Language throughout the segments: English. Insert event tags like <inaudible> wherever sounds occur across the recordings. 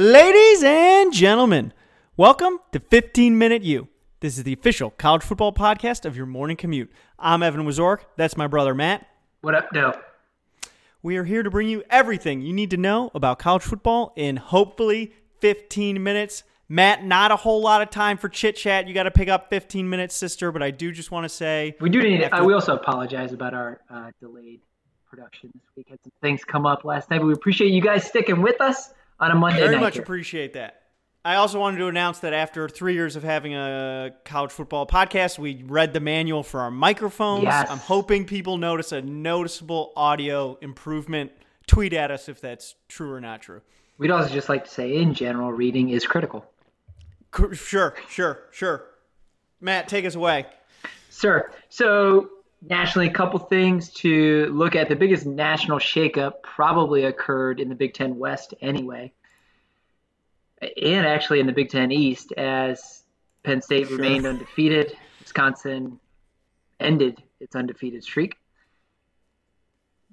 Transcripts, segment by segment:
Ladies and gentlemen, welcome to 15 Minute You. This is the official college football podcast of your morning commute. I'm Evan Wazork. That's my brother Matt. What up, no? We are here to bring you everything you need to know about college football in hopefully 15 minutes. Matt, not a whole lot of time for chit chat. You got to pick up 15 minutes, sister. But I do just want to say We do need. After- Uh, we also apologize about our uh, delayed production this week. Had some things come up last night, but we appreciate you guys sticking with us on a Monday very night. much here. appreciate that. I also wanted to announce that after three years of having a college football podcast, we read the manual for our microphones. Yes. I'm hoping people notice a noticeable audio improvement. Tweet at us if that's true or not true. We'd also just like to say, in general, reading is critical. Sure, sure, sure. Matt, take us away. Sir, so nationally, a couple things to look at. The biggest national shakeup probably occurred in the Big Ten West anyway, and actually in the Big Ten East as Penn State Sure. remained undefeated. Wisconsin ended its undefeated streak.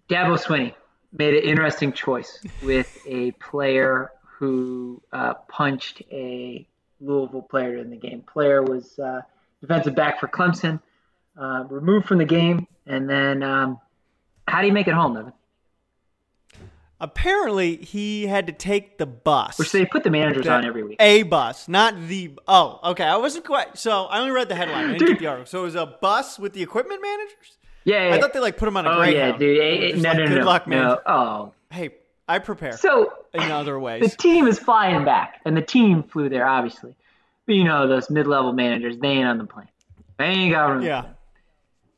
Dabo Swinney made an interesting choice with a player who uh, punched a Louisville player in the game. Player was uh, defensive back for Clemson, uh, removed from the game, and then um, how do you make it home, Evan? Apparently, he had to take the bus. Which they put the managers on every week. A bus, not the. Oh, okay. I wasn't quite. So I only read the headline. I didn't get the article. So it was a bus with the equipment managers. Yeah, yeah. I thought they like put him on a oh yeah, dude. Eh, no, like, no, no, Good no, luck, man. no. Oh, Hey, I prepare so in other ways, the team is flying back, and the team flew there, obviously. But you know, those mid-level managers, they ain't on the plane. They ain't got room. Yeah.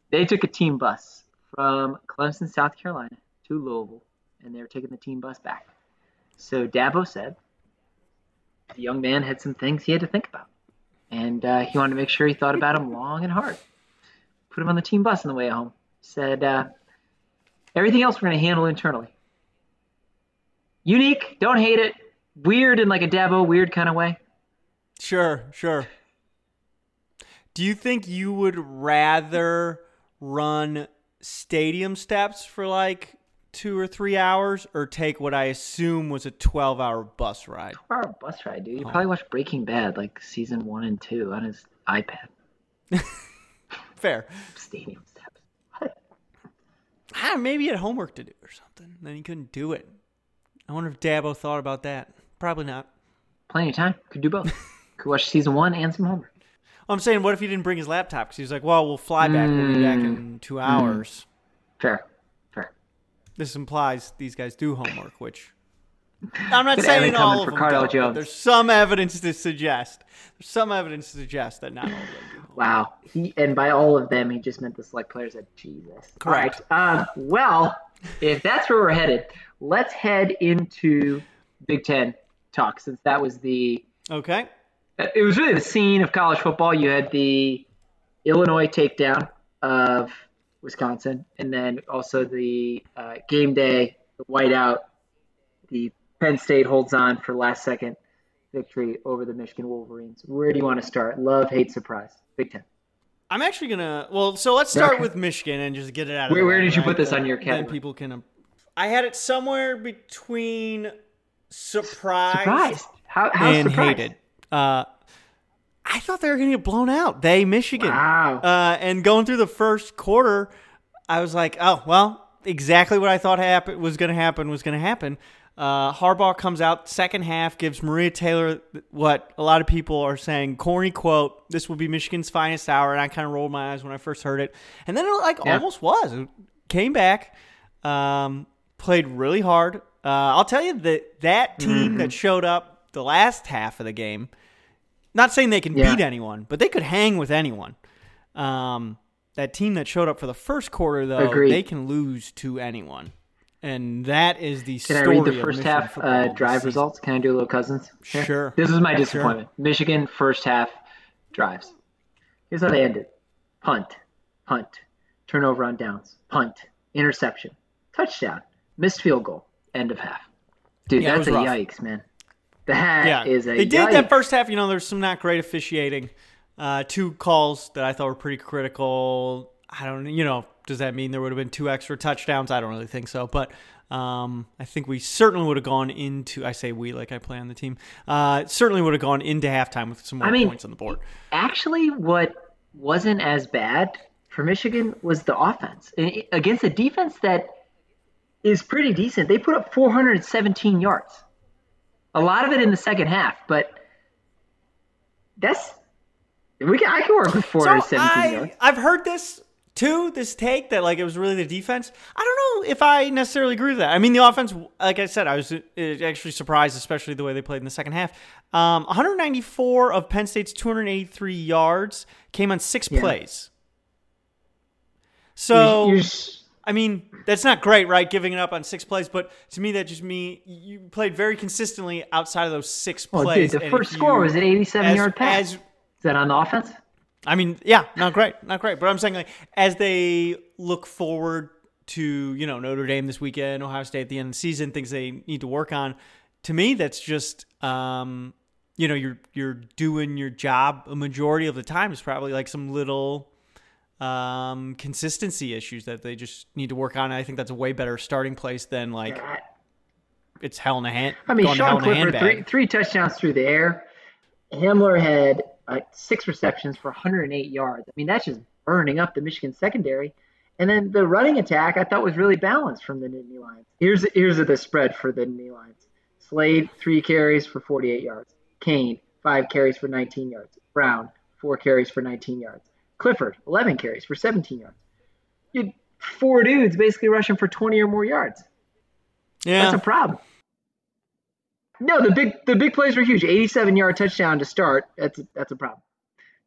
They took a team bus from Clemson, South Carolina, to Louisville, and they were taking the team bus back. So Dabo said the young man had some things he had to think about, and uh, he wanted to make sure he thought about them long and hard. Put him on the team bus on the way home. Said uh, everything else we're going to handle internally. Unique, don't hate it. Weird in like a Dabo weird kind of way. Sure, sure. Do you think you would rather run stadium steps for like two or three hours or take what I assume was a 12 hour bus ride? Our bus ride, dude. You probably watched Breaking Bad like season one and two on his iPad. <laughs> Fair. Stadium steps. What? <laughs> Ah, maybe he had homework to do or something. Then he couldn't do it. I wonder if Dabo thought about that. Probably not. Plenty of time. Could do both. <laughs> Could watch season one and some homework. I'm saying, what if he didn't bring his laptop? Because he was like, well, we'll fly back. We'll be back in two hours. Fair. Fair. This implies these guys do homework, which <laughs> I'm not Good saying all of them don't, but. There's some evidence to suggest. There's some evidence to suggest that not all of them do homework. Wow. He and by all of them, he just meant the select players at Jesus. Correct. Right. Um, well, if that's where we're headed, let's head into Big Ten talk since that was the Okay. It was really the scene of college football. You had the Illinois takedown of Wisconsin, and then also the uh, game day, the whiteout. The Penn State holds on for last second victory over the Michigan Wolverines. Where do you want to start? Love, hate, surprise. Big Ten. I'm actually gonna. Well, so let's start Okay. with Michigan and just get it out. Where- of the where way, did you right? put this on your Then category? people can. I had it somewhere between surprised, Surprised. How, how and surprised? hated. Uh, I thought they were gonna get blown out. They Michigan. Wow. Uh, and going through the first quarter, I was like, oh well, exactly what I thought happen was going to happen was going to happen. Uh, Harbaugh comes out second half, gives Maria Taylor what a lot of people are saying corny quote. This will be Michigan's finest hour, and I kind of rolled my eyes when I first heard it, and then it like Yeah. almost was. It came back, um, played really hard. Uh, I'll tell you that that team Mm-hmm. that showed up the last half of the game. Not saying they can Yeah. beat anyone, but they could hang with anyone. Um, that team that showed up for the first quarter, though, Agreed. they can lose to anyone, and that is the Can I story read the first half uh, drive results? Can I do a little cousins? here? Sure. This is my Sure. disappointment. Michigan first half drives. Here's how they ended: punt, punt, turnover on downs, punt, interception, touchdown, missed field goal, end of half. Dude, Yeah, that's a rough. yikes, man. That Yeah, is a they did yikes. that first half. You know, there's some not great officiating. Uh, two calls that I thought were pretty critical. I don't, you know, does that mean there would have been two extra touchdowns? I don't really think so, but um, I think we certainly would have gone into. I say we like I play on the team. Uh, certainly would have gone into halftime with some more I mean, points on the board. Actually, what wasn't as bad for Michigan was the offense against a defense that is pretty decent. They put up 417 yards, a lot of it in the second half, but that's we can, I can work with 417 I, yards. I've heard this too. This take that like it was really the defense. I don't know if I necessarily agree with that. I mean, the offense, like I said, I was uh, actually surprised, especially the way they played in the second half. Um, 194 of Penn State's 283 yards came on six Yeah. plays. So You're- you're- I mean, that's not great, right? Giving it up on six plays, but to me, that just mean you played very consistently outside of those six well, plays. dude, the first if score was an 87 as- yard pass. as- is that on the offense? I mean, yeah, not great, not great. But I'm saying like as they look forward to you know Notre Dame this weekend, Ohio State at the end of the season, things they need to work on. To me, that's just um, you know you're you're doing your job a majority of the time. It's probably like some little um, consistency issues that they just need to work on. I think that's a way better starting place than like it's hell in a hand. I mean, going to hell Sean Clifford, three, three touchdowns through the air. Hamler had uh, six receptions for 108 yards. I mean, that's just burning up the Michigan secondary. And then the running attack I thought was really balanced from the Nittany Lions. Here's here's the spread for the Nittany Lions. Slade, three carries for 48 yards. Cain, five carries for 19 yards. Brown, four carries for 19 yards. Clifford, 11 carries for 17 yards. You had four dudes basically rushing for 20 or more yards. yeah, That's a problem. No, the big the big plays were huge. 87 yard touchdown to start. That's a, that's a problem.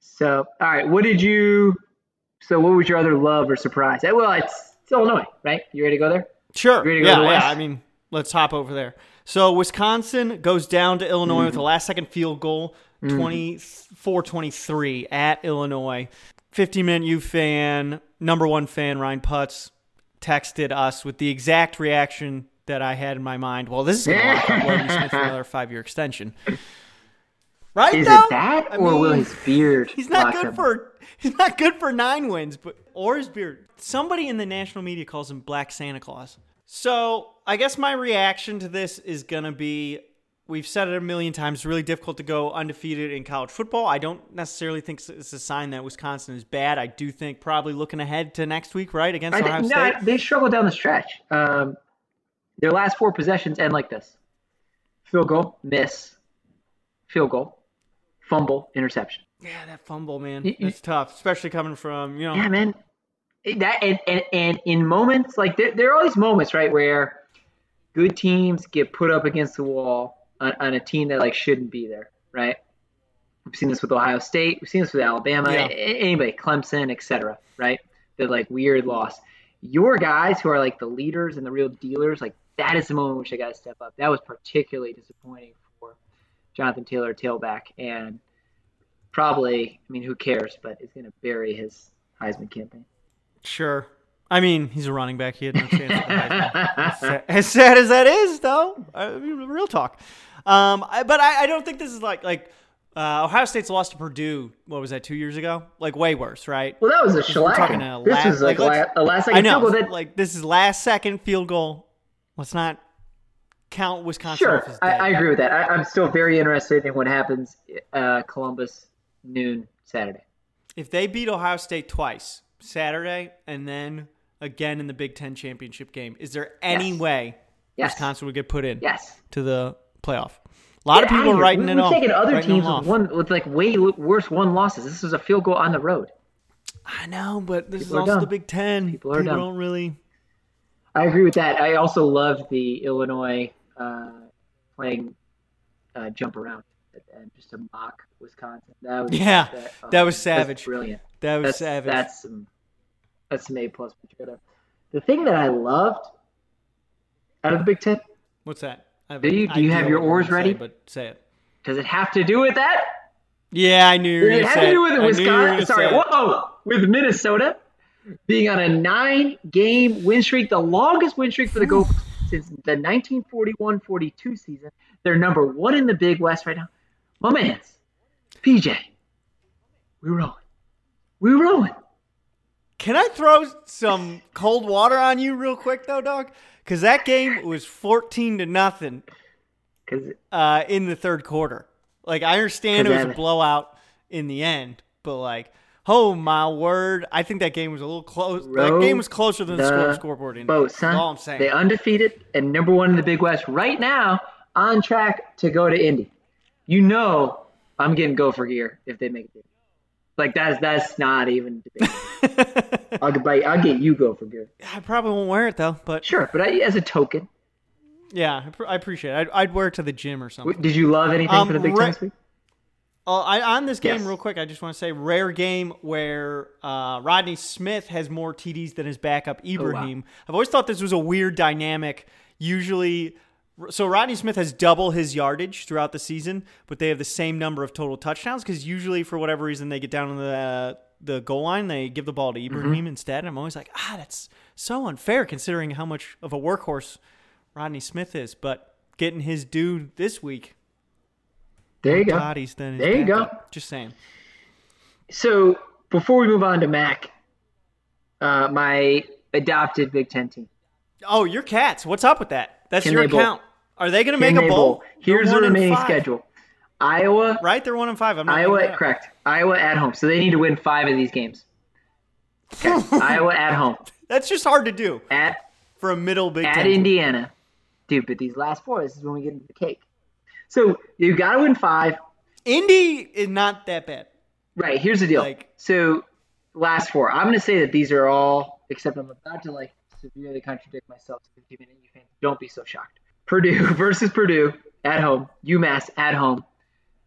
So, all right, what did you? So, what was your other love or surprise? Eh, Well, it's, it's Illinois, right? You ready to go there? Sure. Go yeah, yeah. I mean, let's hop over there. So Wisconsin goes down to Illinois with a last second field goal, 24-23 at Illinois. 50 minute U fan, number one fan, Ryan Putz, texted us with the exact reaction that I had in my mind. Well, this is going to lock up Smith for another <laughs> five year extension. Right? Is though? it that, I or will his beard? He's not good him? for he's not good for nine wins, but or his beard. Somebody in the national media calls him Black Santa Claus. So I guess my reaction to this is gonna be we've said it a million times, really difficult to go undefeated in college football. I don't necessarily think it's a sign that Wisconsin is bad. I do think probably looking ahead to next week, right, against I Ohio think, State. no, they struggled down the stretch. Um, their last four possessions end like this: field goal, miss, field goal, fumble, interception. yeah, that fumble, man. You- It's tough, especially coming from, you know Yeah, man. That and, and, and in moments like there, there are all these moments right where good teams get put up against the wall on, on a team that like shouldn't be there, right? We've seen this with Ohio State, we've seen this with Alabama, Yeah. anybody, Clemson, etc. Right? The like weird loss. Your guys who are like the leaders and the real dealers, like that is the moment in which they got to step up. That was particularly disappointing for Jonathan Taylor, tailback, and probably, I mean, who cares? But is going to bury his Heisman campaign. Sure. I mean, he's a running back. He had no chance. At the Heisman. <laughs> As sad- as sad as that is, though, I mean, real talk. Um, I, but I, I don't think this is like like uh, Ohio State's lost to Purdue. What was that? Two years ago? Like way worse, right? Well, that was a shellacking. This la- was like, like, la- a last I know. field goal. That, Like this is last second field goal. Let's not count Wisconsin sure, I. I agree with that. I, I'm still very interested in what happens uh, Columbus noon Saturday. If they beat Ohio State twice, Saturday and then again in the Big Ten championship game, is there any Yes. way Yes. Wisconsin would get put in? Yes. to the playoff. A lot of people are writing we, it we've off. taken other teams with one with like way worse one losses. This is a field goal on the road. I know, but this People is also dumb. the Big Ten. People are dumb. don't really. I agree with that. I also loved the Illinois uh, playing uh, jump around and just to mock Wisconsin. That was Yeah, that was that's savage. brilliant. That was that's, savage. That's some that's some A plus. The thing that I loved out of the Big Ten What's that? Have Do you- do you have your oars ready? Say, but say it. does it have to do with that? Yeah, I knew It going to had to do with I knew you were Wisconsin. Sorry, whoa, with Minnesota being on a nine-game win streak, the longest win streak for the Gophers since the 1941-42 season. They're number one in the Big West right now. My man's PJ. We rolling. We rolling. Can I throw some cold water on you real quick though, dog? Because that game was fourteen to nothing uh, in the third quarter. Like I understand it was a blowout in the end, but like, oh my word, I think that game was a little close. That game was closer than the, score the scoreboard. In boat, son. all I'm saying. They undefeated and number one in the Big West right now, on track to go to Indy. You know, I'm getting Gopher gear if they make it. Like that's that's not even <laughs> debate. I'll get buy- I'll get you Gopher gear. I probably won't wear it though, but Sure, but I, as a token, yeah, I appreciate it. I'd, I'd wear it to the gym or something. did you love anything Um, for the Big Ra- Ten this week? Oh, I, on this game, Yes. real quick, I just want to say rare game where uh, Rodney Smith has more TDs than his backup Ibrahim. I've always thought this was a weird dynamic. Usually, so Rodney Smith has double his yardage throughout the season, but they have the same number of total touchdowns because usually, for whatever reason, they get down to the the goal line, they give the ball to Ibrahim instead. And I'm always like, ah, that's so unfair considering how much of a workhorse Rodney Smith is. But getting his due this week, There you go. bodies his There you go. backup. Just saying. So before we move on to MAC, uh, my adopted Big Ten team. Oh, your cats. What's up with that? That's Can your they bowl? account. Are they going to make a bowl? bowl? Here's the remaining schedule: Iowa, Right, they're one and five. I'm not Iowa, making that up. correct. Iowa at home, so they need to win five of these games. Okay. <laughs> Iowa at home, That's just hard to do at for a middle Big at Ten. Indiana, dude. But these last four, this is when we get into the cake. So you got to win five. Indy is not that bad. Right. Here's the deal. Like- so last four, I'm going to say that these are all, except I'm about to like severely contradict myself. So keep it in, you fans. Don't be so shocked. Purdue <laughs> versus Purdue at home. UMass at home.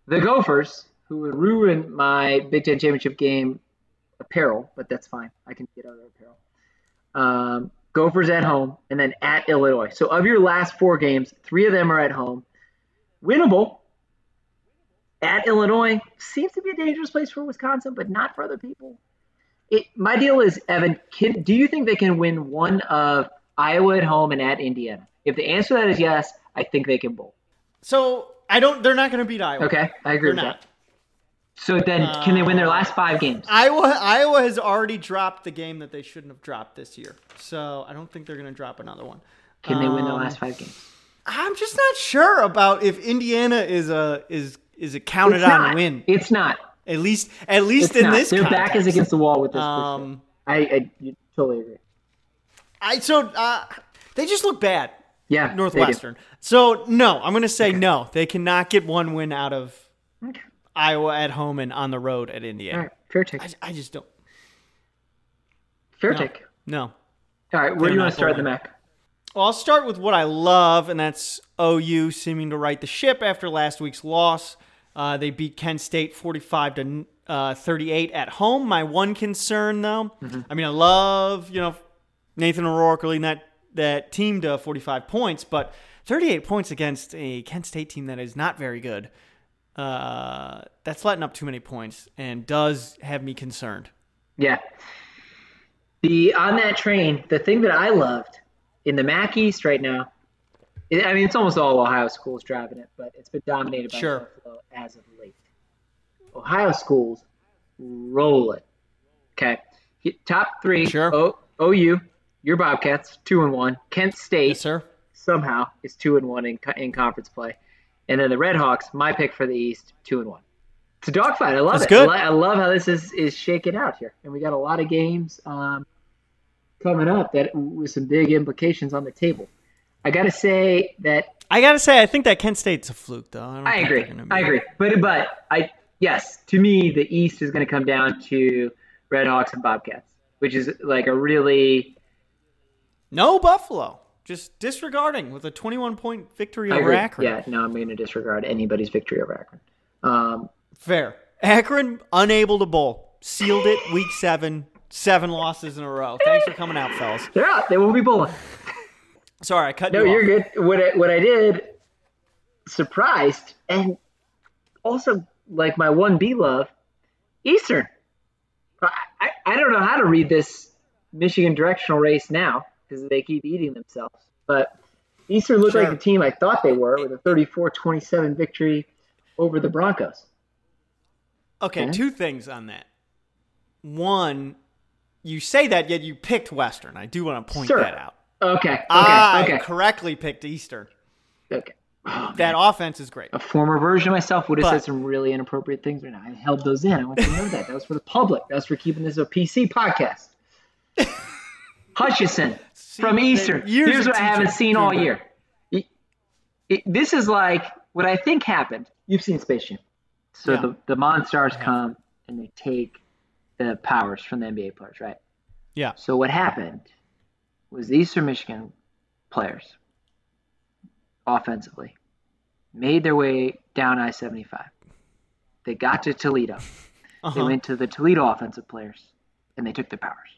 The Gophers, who would ruin my Big Ten championship game apparel, but that's fine. I can get other apparel. Um, Gophers at home, and then at Illinois. So of your last four games, three of them are at home. Winnable. At Illinois seems to be a dangerous place for Wisconsin, but not for other people. It, my deal is, Evan, can, do you think they can win one of Iowa at home and at Indiana? If the answer to that is yes, I think they can bowl. So I don't. They're not going to beat Iowa. Okay, I agree They're with not. that. So then, can they win their last five games? Iowa Iowa has already dropped the game that they shouldn't have dropped this year. So I don't think they're going to drop another one. Can they win their Um, last five games? I'm just not sure about if Indiana is a is is a counted It's on not. win. It's not. At least at least It's in not. this Their back is against the wall with this. sure. Um, I, I totally agree. I so uh, they just look bad. Yeah. Northwestern. So no, I'm going to say no. They cannot get one win out of Okay. Iowa at home and on the road at Indiana. All right, fair take. I, I just don't. Fair No. take. No. All right, where do you want to start the. MAC? Well, I'll start with what I love, and that's OU seeming to right the ship after last week's loss. Uh, they beat Kent State 45 to uh, 38 at home. My one concern, though, Mm-hmm. I mean, I love you know Nathan O'Rourke leading that that team to 45 points, but 38 points against a Kent State team that is not very good. Uh, that's letting up too many points and does have me concerned. Yeah. The on that train, the thing that I loved in the MAC East right now, it, I mean, it's almost all Ohio schools driving it, but it's been dominated by Sure. Buffalo as of late. Ohio schools roll it. Okay, top three. Sure. O, OU, your Bobcats, two and one. Kent State Yes, sir. somehow is two and one in in conference play, and then the Red Hawks, my pick for the East, two and one. It's a dogfight. I love That's it. good. I, I love how this is is shaking out here, and we got a lot of games um, coming up that with some big implications on the table. I got to say that I gotta say, I think that Kent State's a fluke, though. I, I agree. be- I agree. But but I yes, to me the East is going to come down to Red Hawks and Bobcats, which is like a really No Buffalo. Just disregarding with a 21 point victory I over agree. Akron. Yeah, no, I'm going to disregard anybody's victory over Akron. Um, Fair. Akron unable to bowl. Sealed it week seven. Seven losses in a row. Thanks for coming out, fellas. they're out. They won't be bowling. Sorry, I cut No, you you're good. What I, what I did, surprised, and also like my one B love, Eastern. I, I, I don't know how to read this Michigan directional race now because they keep eating themselves. But Eastern looked like the team I thought they were with a 34-27 victory over the Broncos. Okay, Okay. two things on that. One, you say that, yet you picked Western. I do want to point Sure. that out. Okay. Okay. I okay. correctly picked Eastern. Okay. Oh, That offense is great. a former version of myself would have But- said some really inappropriate things right now. I held those in. I want you to know that. That was for the public. That was for keeping this a PC podcast. <laughs> Hutchinson from Eastern. Here's what I haven't seen all year. It- it- this is like what I think happened. You've seen Space Jam. So Yeah. the, the Monstars come and they take the powers from the NBA players, right? Yeah. So what happened was the Eastern Michigan players, offensively, made their way down I-75. They got to Toledo. They Uh-huh. went to the Toledo offensive players, and they took their powers.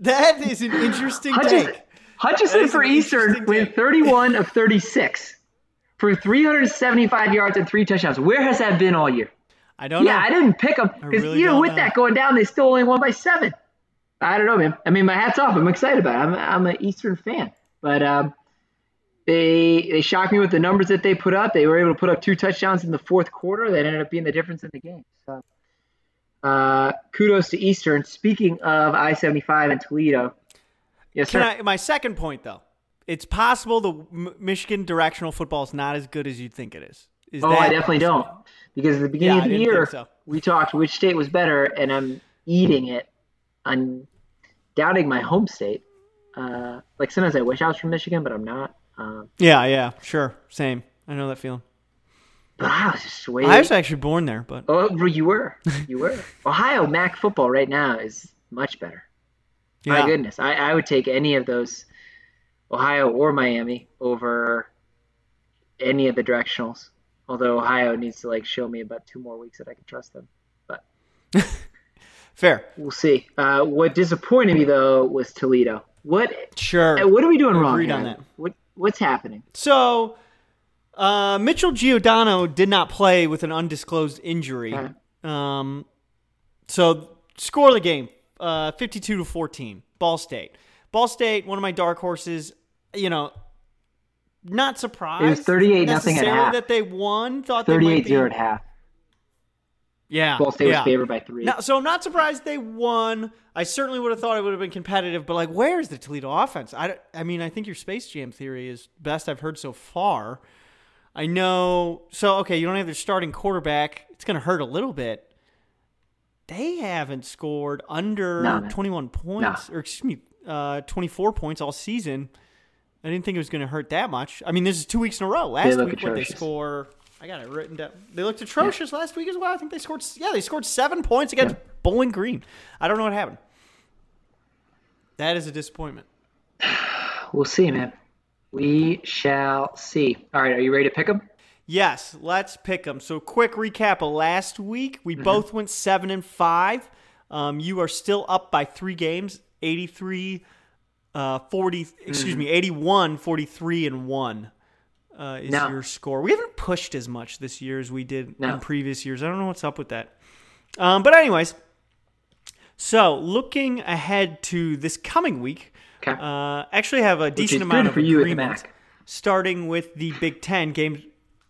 That is an interesting Hutchinson, take. Hutchinson for Eastern went 31 of 36 for 375 yards and three touchdowns. Where has that been all year? I don't Yeah, know. I didn't pick them because really even with know. that going down, they still only won by seven. I don't know, man. I mean, my hat's off. I'm excited about it. I'm, I'm an Eastern fan, but um, they they shocked me with the numbers that they put up. They were able to put up two touchdowns in the fourth quarter. That ended up being the difference in the game. So, uh, kudos to Eastern. Speaking of I-75 and Toledo, yes, Can sir. I, my second point, though, it's possible the M- Michigan directional football is not as good as you think it is. Is Oh, I definitely don't. Because at the beginning Yeah, of the year, so. we talked which state was better, and I'm eating it. I'm doubting my home state. Uh, like sometimes I wish I was from Michigan, but I'm not. Um, Yeah, yeah, sure, same. I know that feeling. Was just. I was actually born there, but oh, you were. <laughs> You were. Ohio MAC football right now is much better. yeah. My goodness, I, I would take any of those, Ohio or Miami, over any of the directionals. Although Ohio needs to like show me about two more weeks that I can trust them. But <laughs> fair. we'll see. Uh, what disappointed me though was Toledo. What Sure. uh, what are we doing wrong? Agreed on that. What what's happening? So, uh, Mitchell Guadagni did not play with an undisclosed injury. Um, so, score of the game uh, 52 to 14, Ball State. Ball State, one of my dark horses, you know, not surprised. It was 38 nothing at half. that they won. Thought they 38 be. 0 at half. Yeah. Ball State yeah. was favored by three. No, so I'm not surprised they won. I certainly would have thought it would have been competitive, but like, where's the Toledo offense? I, I mean, I think your Space Jam theory is best I've heard so far. I know. So okay, you don't have their starting quarterback. It's going to hurt a little bit. They haven't scored under No, 21 points, or excuse me, uh, 24 points all season. I didn't think it was going to hurt that much. I mean, this is two weeks in a row. Last week, what they score? I got it written down. They looked atrocious last week as well. I think they scored. Yeah, they scored seven points against Bowling Green. I don't know what happened. That is a disappointment. <sighs> We'll see, man. We shall see. All right, are you ready to pick them? Yes, let's pick them. So, quick recap of last week. We both went seven and five. Um, you are still up by three games 83, uh, 40, excuse me, 81, 43, and one uh, is No. your score. We haven't pushed as much this year as we did No. in previous years. I don't know what's up with that. Um, but, anyways, so looking ahead to this coming week, Okay. uh, actually have a decent amount of for you at the agreements MAC. starting with the Big Ten games.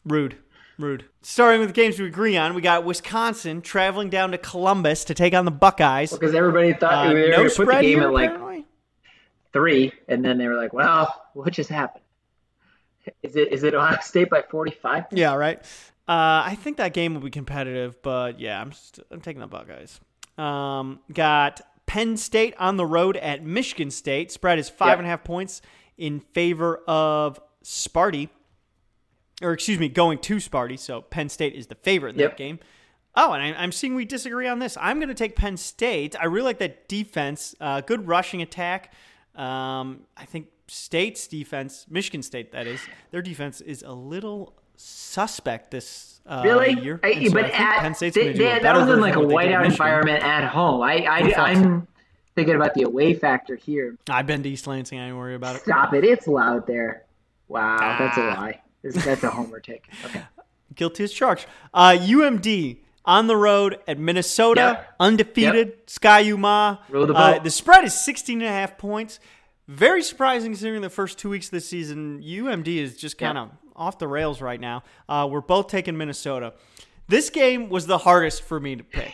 Rude. Rude. Starting with the games we agree on, we got Wisconsin traveling down to Columbus to take on the Buckeyes. Because everybody thought Uh, they were no going to put the game here, at like apparently. three, and then they were like, "Well, what just happened? Is it is it Ohio State by 45?" Yeah, right. Uh, I think that game will be competitive, but yeah, I'm I'm taking the Buckeyes. Um, got Penn State on the road at Michigan State. Spread is five Yep. and a half points in favor of Sparty, or excuse me, going to Sparty. So Penn State is the favorite in Yep. that game. Oh, and I, I'm seeing we disagree on this. I'm going to take Penn State. I really like that defense. Uh, good rushing attack. Um, I think State's defense, Michigan State, that is, their defense is a little suspect this uh, Really? year. I, so but I at, Penn State's they, going to do they- that was in like a of what they did at whiteout environment at home. I, I. I'm thinking about the away factor here. I've been to East Lansing. I ain't worry about it. Stop it! It's loud there. Wow, that's a Ah. lie. That's a homer take. Okay. <laughs> Guilty as charged. Uh, UMD on the road at Minnesota, Yep. undefeated. Ski-U-Mah. The Uh, the spread is 16 and a half points. Very surprising considering the first two weeks of the season. UMD is just kind of off the rails right now. Uh, we're both taking Minnesota. This game was the hardest for me to pick.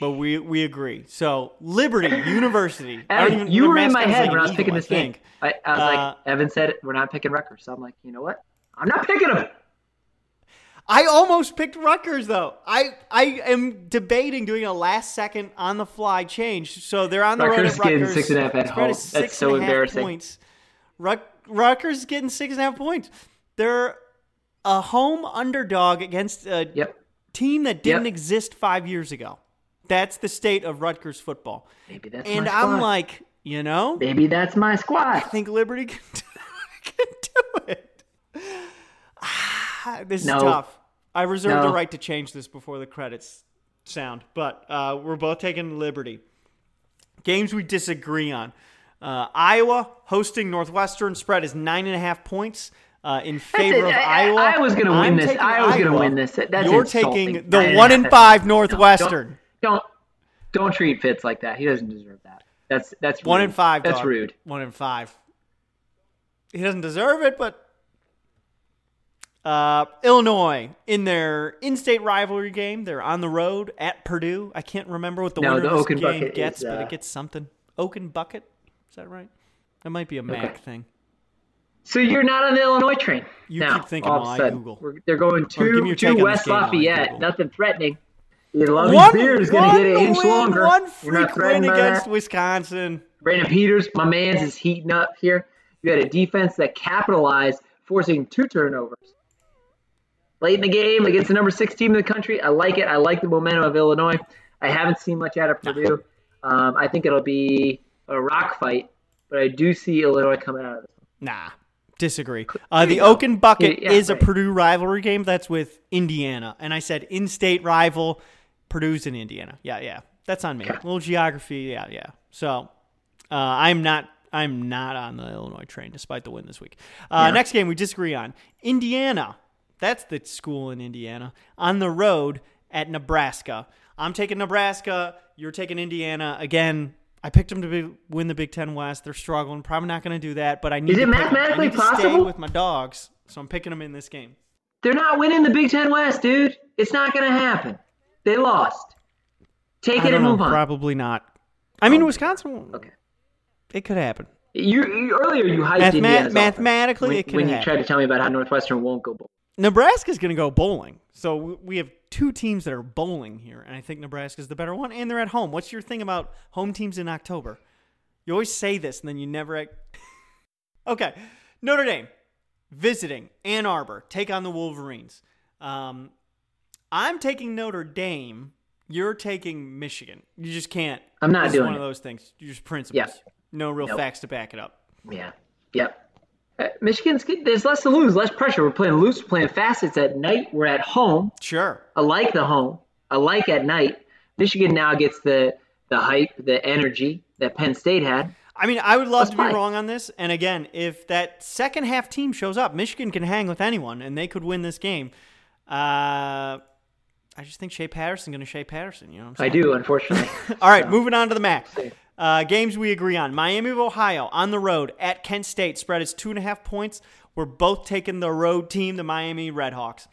but we we agree. So Liberty <coughs> University. I don't Evan, even- you were in my head like when I was picking this game. I, I was Uh, like, Evan said we're not picking Rutgers, so I'm like, you know what? I'm not picking them. I almost picked Rutgers though. I I am debating doing a last second on the fly change. So they're on the Rutgers road at getting six and a half at home. That's so embarrassing. Points. Rut, Rutgers getting six and a half points. They're a home underdog against a Yep. team that didn't Yep. exist five years ago. That's the state of Rutgers football. Maybe that's And I'm like, you know, maybe that's my squad. I think Liberty can do, <laughs> can do it. Ah, this No. is tough. I reserve the right to change this before the credits sound, but uh, we're both taking Liberty. Games we disagree on. Uh, Iowa hosting Northwestern spread is nine and a half points. Uh, in <laughs> favor of I- I- Iowa, Iowa's gonna win this. I was gonna win this. That's You're insulting. taking the one in five Northwestern. Don't don't treat Fitz like that. He doesn't deserve that. That's that's One in five. That's dog. rude. One in five. He doesn't deserve it, but uh, Illinois in their in-state rivalry game, they're on the road at Purdue. I can't remember what the No, winner the of this game gets, is, but uh, it gets something. Oaken bucket, is that right? That might be a MAC thing. So you're not on the Illinois train. You now, keep thinking all while of I a sudden. Google. We're- they're going Or give me to, to take on this West game while I Lafayette. Nothing threatening. Your lovely One, beard is going to get an inch win, longer. One freak win against that. Wisconsin. Brandon Peters, my man's, is heating up here. You had a defense that capitalized, forcing two turnovers. Late in the game against the number six team in the country. I like it. I like the momentum of Illinois. I haven't seen much out of Purdue. Um, I think it'll be a rock fight, but I do see Illinois coming out of this. Nah, disagree. Uh, the go. Oaken Bucket Yeah, is a. Purdue rivalry game. That's with Indiana, and I said in-state rival. Purdue's in Indiana. Yeah, yeah, that's on me. A little geography. Yeah, yeah. So uh, I'm not. I'm not on the Illinois train, despite the win this week. Uh, Yeah. Next game we disagree on. Indiana. That's the school in Indiana on the road at Nebraska. I'm taking Nebraska. You're taking Indiana again. I picked them to be, win the Big Ten West. They're struggling. Probably not going to do that, but I need Is to it pick mathematically stay possible? with my dogs, so I'm picking them in this game. They're not winning the Big Ten West, dude. It's not going to happen. They lost. Take I it and know. move on. Probably not. I mean, Wisconsin. Okay. It could happen. You, you earlier you hyped Mathema- Indiana's mathematically, when, it can when you happen. tried to tell me about how Northwestern won't go bowl. Nebraska's going to go bowling. So we have two teams that are bowling here, and I think Nebraska's the better one, and they're at home. What's your thing about home teams in October? You always say this, and then you never. Act- <laughs> okay, Notre Dame visiting Ann Arbor, take on the Wolverines. Um, I'm taking Notre Dame. You're taking Michigan. You just can't. I'm not is doing one it. of those things. You're just principles. Yeah. No real Nope. facts to back it up. Yeah. Yep. Michigan's good. There's less to lose, less pressure. We're playing loose, we're playing fast. It's at night. We're at home. Sure. I like the home. I like at night. Michigan now gets the the hype, the energy that Penn State had. I mean, I would love to be wrong on this. And again, if that second half team shows up, Michigan can hang with anyone, and they could win this game. Uh, I just think Shea Patterson going to Shea Patterson. You know what I'm I do, unfortunately. <laughs> All right, moving on to the MAC. Uh, games we agree on. Miami of Ohio on the road at Kent State. Spread is two and a half points. We're both taking the road team, the Miami Redhawks.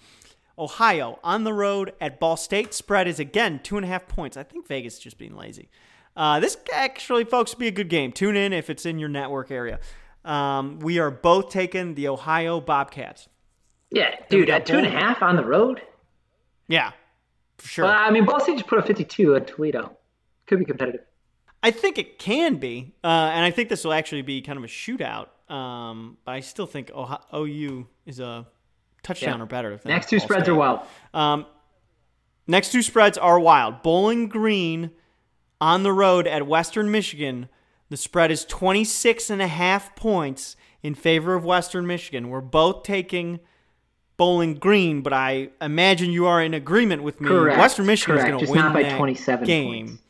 Ohio on the road at Ball State. Spread is again two and a half points. I think Vegas is just being lazy. Uh, this actually, folks, be a good game. Tune in if it's in your network area. Um, we are both taking the Ohio Bobcats. yeah, dude, at two and a half on the road. Yeah, for sure. Well, I mean, Ball State just put a 52 at Toledo. Could be competitive. I think it can be, uh, and I think this will actually be kind of a shootout. Um, but I still think Ohio, OU is a touchdown Yeah. or better. Next two spreads State. are wild. Um, next two spreads are wild. Bowling Green on the road at Western Michigan. The spread is 26 and a half points in favor of Western Michigan. We're both taking Bowling Green, but I imagine you are in agreement with me. Correct. Western Michigan is going to win not by that 27 game. points.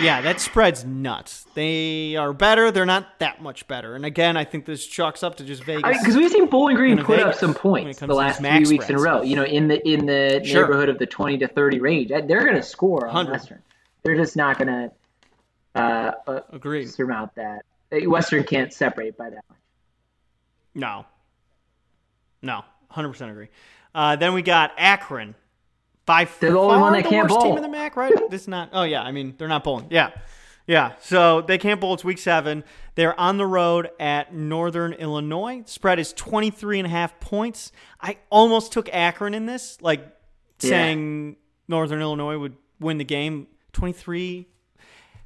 Yeah, that spread's nuts. They are better. They're not that much better. And again, I think this chalks up to just Vegas. because we've seen Bowling Green put up Vegas some points the last three weeks in a row. You know, in the in the Sure. neighborhood of the 20 to 30 range. They're going to score on 100. Western. They're just not going to uh, uh, Agreed. surmount that. Western can't separate by that much. No. No. 100% agree. Uh, then we got Akron by They're the only one that can't worst team bowl. in the MAC, right? this is not. Oh yeah, I mean they're not bowling. Yeah, yeah. So they can't bowl. It's week seven. They're on the road at Northern Illinois. Spread is 23 and a half points. I almost took Akron in this, like Yeah. saying Northern Illinois would win the game. 23,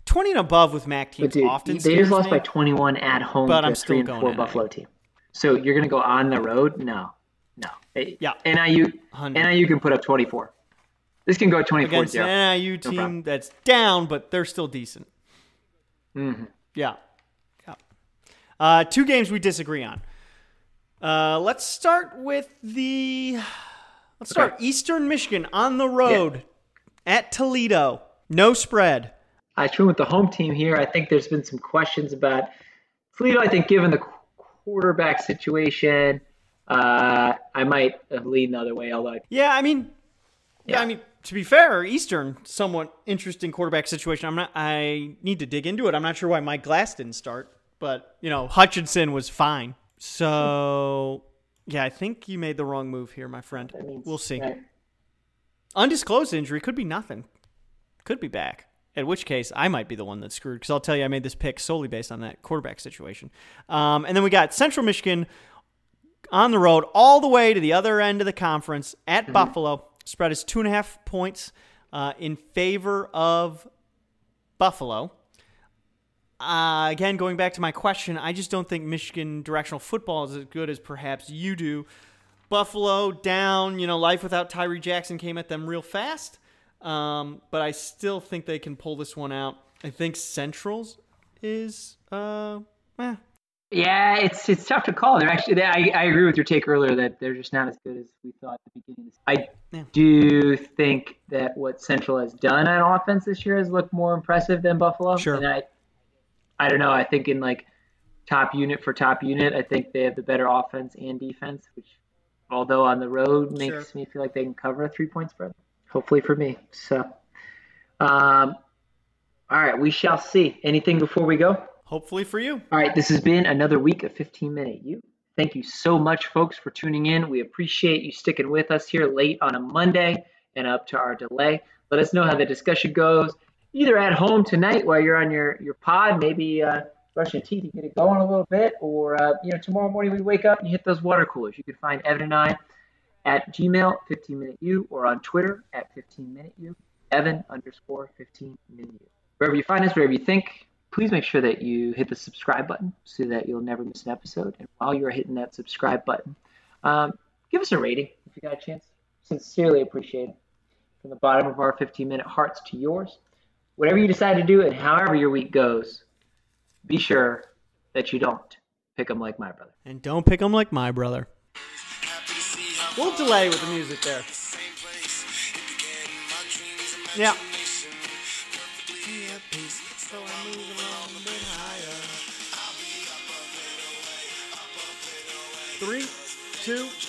20 and above with MAC teams dude, often. they just lost me. by 21 at home But to I'm a still three and going four. Buffalo team. So you're gonna go on the road? No, no. Yeah. NIU, 100. NIU can put up 24. This can go 24 against an 0. NIU team problem. that's down, but they're still decent. Mm-hmm. Yeah. Yeah. Uh, two games we disagree on. Uh, let's start with the. Let's start Okay. Eastern Michigan on the road at Toledo. No spread. I went with the home team here. I think there's been some questions about Toledo. I think given the quarterback situation, uh, I might leaned the other way. Although I, Yeah, I mean, yeah. Yeah. I mean, to be fair, Eastern somewhat interesting quarterback situation. I'm not. I need to dig into it. I'm not sure why Mike Glass didn't start, but you know, Hutchinson was fine. So yeah, I think you made the wrong move here, my friend. We'll see. right. Undisclosed injury could be nothing. Could be back. In which case, I might be the one that's screwed because I'll tell you, I made this pick solely based on that quarterback situation. Um, and then we got Central Michigan on the road all the way to the other end of the conference at Buffalo. Spread is two and a half points uh, in favor of Buffalo. Uh, again, going back to my question, I just don't think Michigan directional football is as good as perhaps you do. Buffalo down, you know, life without Tyree Jackson came at them real fast. Um, but I still think they can pull this one out. I think Central's is, uh, eh. Yeah, it's it's tough to call. They're actually. They, I I agree with your take earlier that they're just not as good as we thought at the beginning. of this. I Yeah. do think that what Central has done on offense this year has looked more impressive than Buffalo. Sure. And I, I don't know. I think in like top unit for top unit, I think they have the better offense and defense, which, although on the road, makes Sure. me feel like they can cover a three point spread. Hopefully for me. So, um, all right, we shall see. Anything before we go? Hopefully for you. All right, this has been another week of 15 Minute You. Thank you so much, folks, for tuning in. We appreciate you sticking with us here late on a Monday and up to our delay. Let us know how the discussion goes, either at home tonight while you're on your, your pod, maybe uh, brush your teeth, you get it going a little bit, or uh, you know tomorrow morning we wake up and you hit those water coolers. You can find Evan and I at Gmail 15 Minute You or on Twitter at 15 Minute You, Evan underscore 15 Minute You. Wherever you find us, wherever you think, please make sure that you hit the subscribe button so that you'll never miss an episode. And while you're hitting that subscribe button, um, give us a rating if you got a chance. Sincerely appreciate it. From the bottom of our 15 minute hearts to yours. Whatever you decide to do and however your week goes, be sure that you don't pick them like my brother. And don't pick them like my brother. Happy to see how We'll delay with the music there. same place. It began in my dreams, Yeah. Three, two.